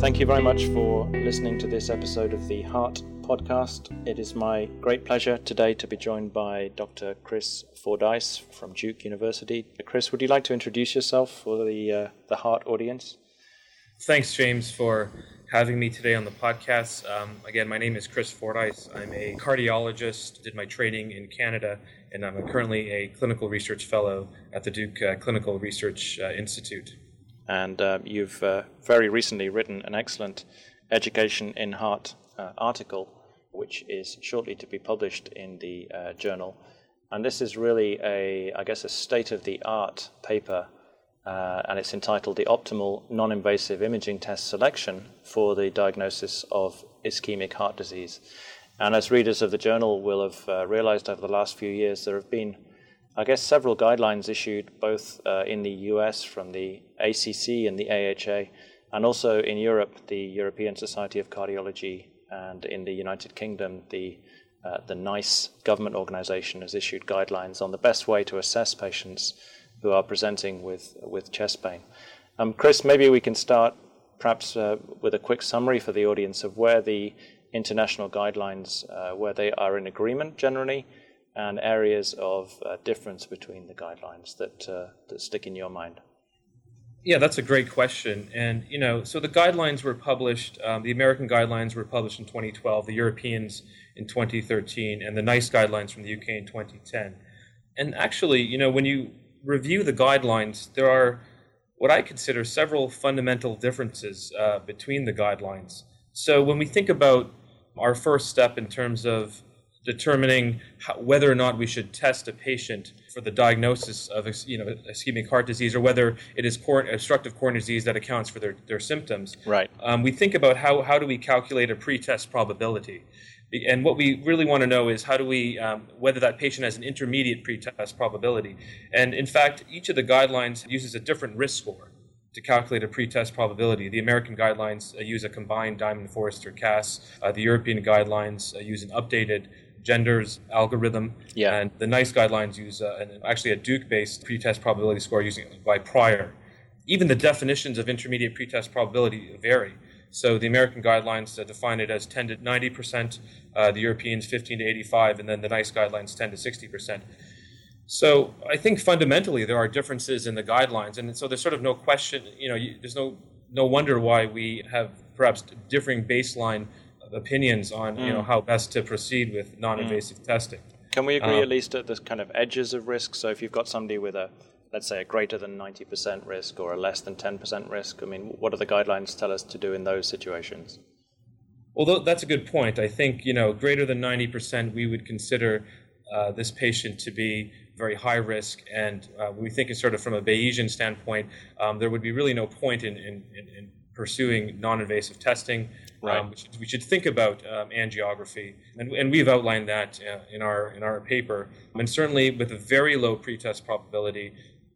Thank you very much for listening to this episode of the Heart podcast. It is my great pleasure today to be joined by Dr. Chris Fordyce from Duke University. Chris, would you like to introduce yourself for the uh, the Heart audience? Thanks, James, for having me today on the podcast. Um, again, my name is Chris Fordyce. I'm a cardiologist, did my training in Canada, and I'm currently a clinical research fellow at the Duke uh, Clinical Research uh, Institute. And uh, you've uh, very recently written an excellent Education in Heart uh, article, which is shortly to be published in the uh, journal. And this is really a, I guess, a state of the art paper, uh, and it's entitled The Optimal Non Invasive Imaging Test Selection for the Diagnosis of Ischemic Heart Disease. And as readers of the journal will have realized over the last few years, there have been I guess several guidelines issued both uh, in the US from the ACC and the AHA, and also in Europe, the European Society of Cardiology, and in the United Kingdom, the uh, the NICE government organization has issued guidelines on the best way to assess patients who are presenting with with chest pain. Um, Chris, maybe we can start perhaps uh, with a quick summary for the audience of where the international guidelines, uh, where they are in agreement generally, and areas of uh, difference between the guidelines that, uh, that stick in your mind? Yeah, that's a great question. And, you know, so the guidelines were published, um, the American guidelines were published in 2012, the Europeans in 2013, and the NICE guidelines from the UK in 2010. And actually, you know, when you review the guidelines, there are what I consider several fundamental differences uh, between the guidelines. So when we think about our first step in terms of determining how, whether or not we should test a patient for the diagnosis of you know ischemic heart disease or whether it is cor- obstructive coronary disease that accounts for their, their symptoms. Right. Um, we think about how, how do we calculate a pretest probability. And what we really want to know is how do we, um, whether that patient has an intermediate pretest probability. And in fact, each of the guidelines uses a different risk score to calculate a pretest probability. The American guidelines uh, use a combined Diamond Forrester CASS. Uh, the European guidelines uh, use an updated Genders algorithm. Yeah. And the NICE guidelines use uh, an, actually a Duke-based pretest probability score using by Pryor. Even the definitions of intermediate pretest probability vary. So the American guidelines uh, define it as 10 to 90 percent, uh, the Europeans 15 to 85, and then the NICE guidelines 10 to 60 percent. So I think fundamentally there are differences in the guidelines, and so there's sort of no question. You know, you, there's no no wonder why we have perhaps differing baseline opinions on mm. you know mm. how best to proceed with non-invasive mm. testing. Can we agree um, at least at the kind of edges of risk? So if you've got somebody with a let's say a greater than 90% risk or a less than 10% risk, I mean, what do the guidelines tell us to do in those situations? Well, that's a good point. I think you know greater than 90% we would consider uh, this patient to be very high risk, and uh, we think it's sort of from a Bayesian standpoint, um, there would be really no point in, in, in pursuing non-invasive testing. Right. Um, we, should, we, should, think about um, angiography, and, and, we've outlined that uh, in our in our paper. And certainly, with a very low pretest probability,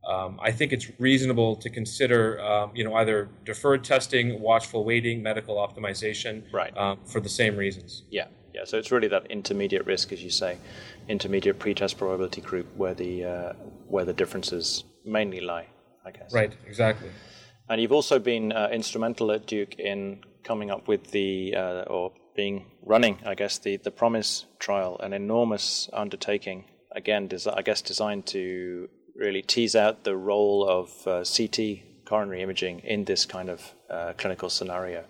um, I think it's reasonable to consider, um, you know, either deferred testing, watchful waiting, medical optimization, right. Um, for the same reasons. Yeah, yeah. So it's really that intermediate risk, as you say, intermediate pretest probability group where the uh, where the differences mainly lie, I guess. Right. Exactly. And you've also been uh, instrumental at Duke in coming up with the, uh, or being running, I guess, the, the PROMISE trial, an enormous undertaking, again, I guess designed to really tease out the role of uh, CT coronary imaging in this kind of uh, clinical scenario.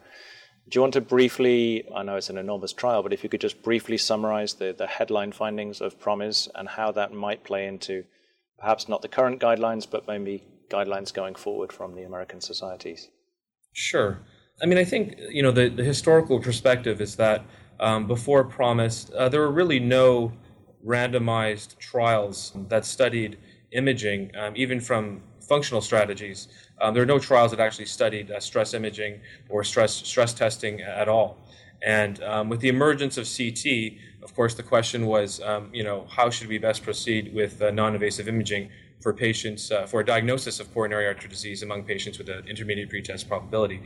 Do you want to briefly, I know it's an enormous trial, but if you could just briefly summarize the, the headline findings of PROMISE and how that might play into perhaps not the current guidelines, but maybe guidelines going forward from the American societies? Sure. I mean, I think you know the, the historical perspective is that um, before PROMISE, uh, there were really no randomized trials that studied imaging, um, even from functional strategies. Um, there are no trials that actually studied uh, stress imaging or stress stress testing at all. And um, with the emergence of CT, of course, the question was, um, you know, how should we best proceed with uh, non-invasive imaging for patients uh, for a diagnosis of coronary artery disease among patients with an intermediate pretest probability.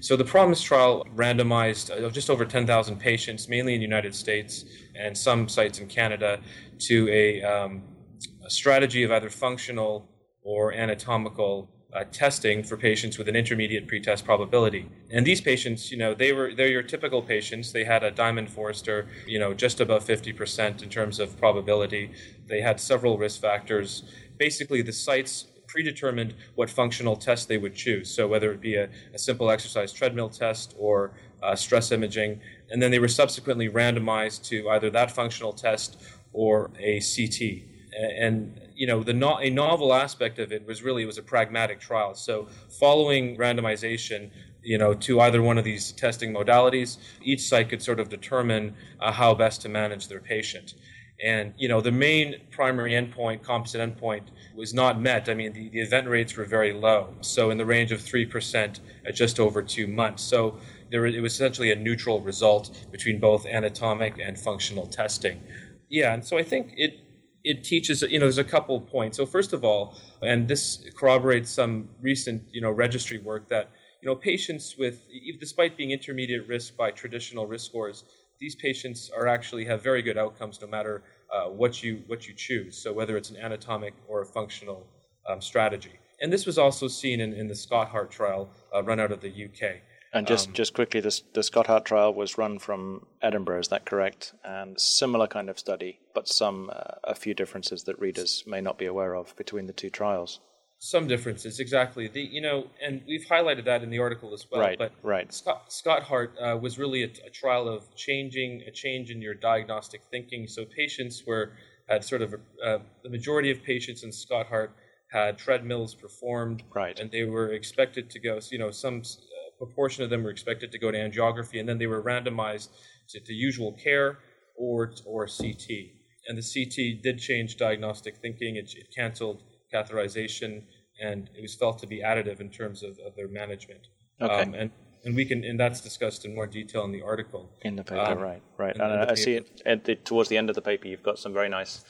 So the PROMISE trial randomized uh, just over 10,000 patients, mainly in the United States and some sites in Canada, to a, um, a strategy of either functional or anatomical uh, testing for patients with an intermediate pretest probability. And these patients, you know, they were they're your typical patients. They had a Diamond Forrester, you know, just above 50% in terms of probability. They had several risk factors. Basically, the sites predetermined what functional test they would choose. So whether it be a, a simple exercise treadmill test or uh, stress imaging, and then they were subsequently randomized to either that functional test or a CT. And you know, the no, a novel aspect of it was really it was a pragmatic trial. So following randomization, you know, to either one of these testing modalities, each site could sort of determine uh, how best to manage their patient. And you know, the main primary endpoint, composite endpoint, was not met. I mean, the, the event rates were very low, so in the range of three percent at just over two months. So there, it was essentially a neutral result between both anatomic and functional testing. Yeah, and so I think it it teaches you know there's a couple of points. So first of all and this corroborates some recent you know registry work that you know patients with despite being intermediate risk by traditional risk scores these patients are actually have very good outcomes no matter uh, what you what you choose. So whether it's an anatomic or a functional um, strategy. And this was also seen in, in the SCOT-HEART trial uh, run out of the uk and just, um, just quickly, this, the SCOT-HEART trial was run from Edinburgh, is that correct? And similar kind of study, but some uh, a few differences that readers may not be aware of between the two trials. Some differences, exactly. The you know, and we've highlighted that in the article as well. Right, but right. Scott, SCOT-HEART uh, was really a, a, trial of changing a change in your diagnostic thinking. So patients were had sort of a, uh, the majority of patients in SCOT-HEART had treadmills performed, right, and they were expected to go. You know, some proportion of them were expected to go to angiography, and then they were randomized to, to usual care or, or CT. And the CT did change diagnostic thinking, it, it canceled catheterization, and it was felt to be additive in terms of, of their management. Okay. Um, and and we can and that's discussed in more detail in the article in the paper um, right right and i see it at the, towards the end of the paper you've got some very nice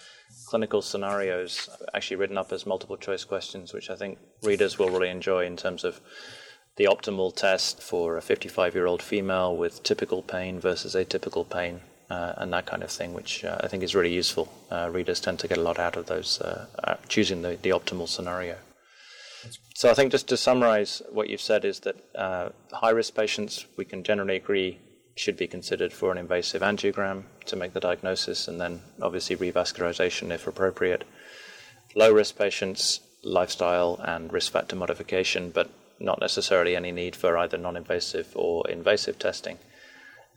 clinical scenarios actually written up as multiple choice questions which i think readers will really enjoy in terms of the optimal test for a 55 year old female with typical pain versus atypical pain, uh, and that kind of thing, which uh, I think is really useful. Uh, readers tend to get a lot out of those, uh, uh, choosing the, the optimal scenario. So I think just to summarize what you've said is that uh, high risk patients, we can generally agree, should be considered for an invasive angiogram to make the diagnosis, and then obviously revascularization if appropriate. Low risk patients, lifestyle and risk factor modification, but not necessarily any need for either non invasive or invasive testing.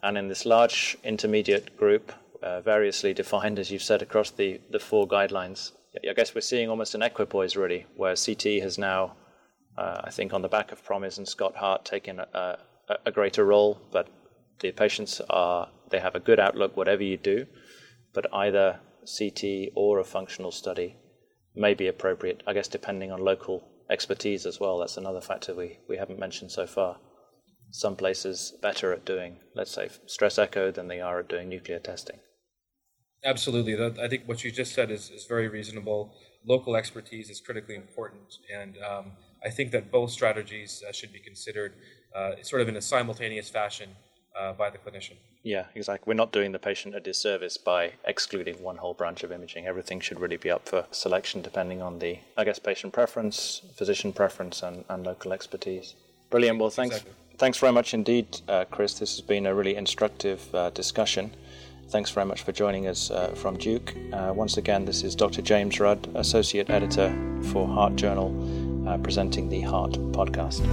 And in this large intermediate group, uh, variously defined, as you've said, across the, the four guidelines, I guess we're seeing almost an equipoise really, where CT has now, uh, I think, on the back of Promise and SCOT-HEART, taken a, a, a greater role, but the patients are, they have a good outlook, whatever you do, but either CT or a functional study may be appropriate, I guess, depending on local expertise as well. That's another factor we, we haven't mentioned so far. Some places better at doing, let's say, stress echo than they are at doing nuclear testing. Absolutely. I think what you just said is, is very reasonable. Local expertise is critically important, and um, I think that both strategies uh, should be considered uh, sort of in a simultaneous fashion uh, by the clinician. Yeah, exactly. We're not doing the patient a disservice by excluding one whole branch of imaging. Everything should really be up for selection depending on the, I guess, patient preference, physician preference, and, and local expertise. Brilliant. Well, thanks. Exactly. Thanks very much indeed, uh, Chris. This has been a really instructive uh, discussion. Thanks very much for joining us uh, from Duke. Uh, once again, this is Dr. James Rudd, Associate Editor for Heart Journal, uh, presenting the Heart podcast.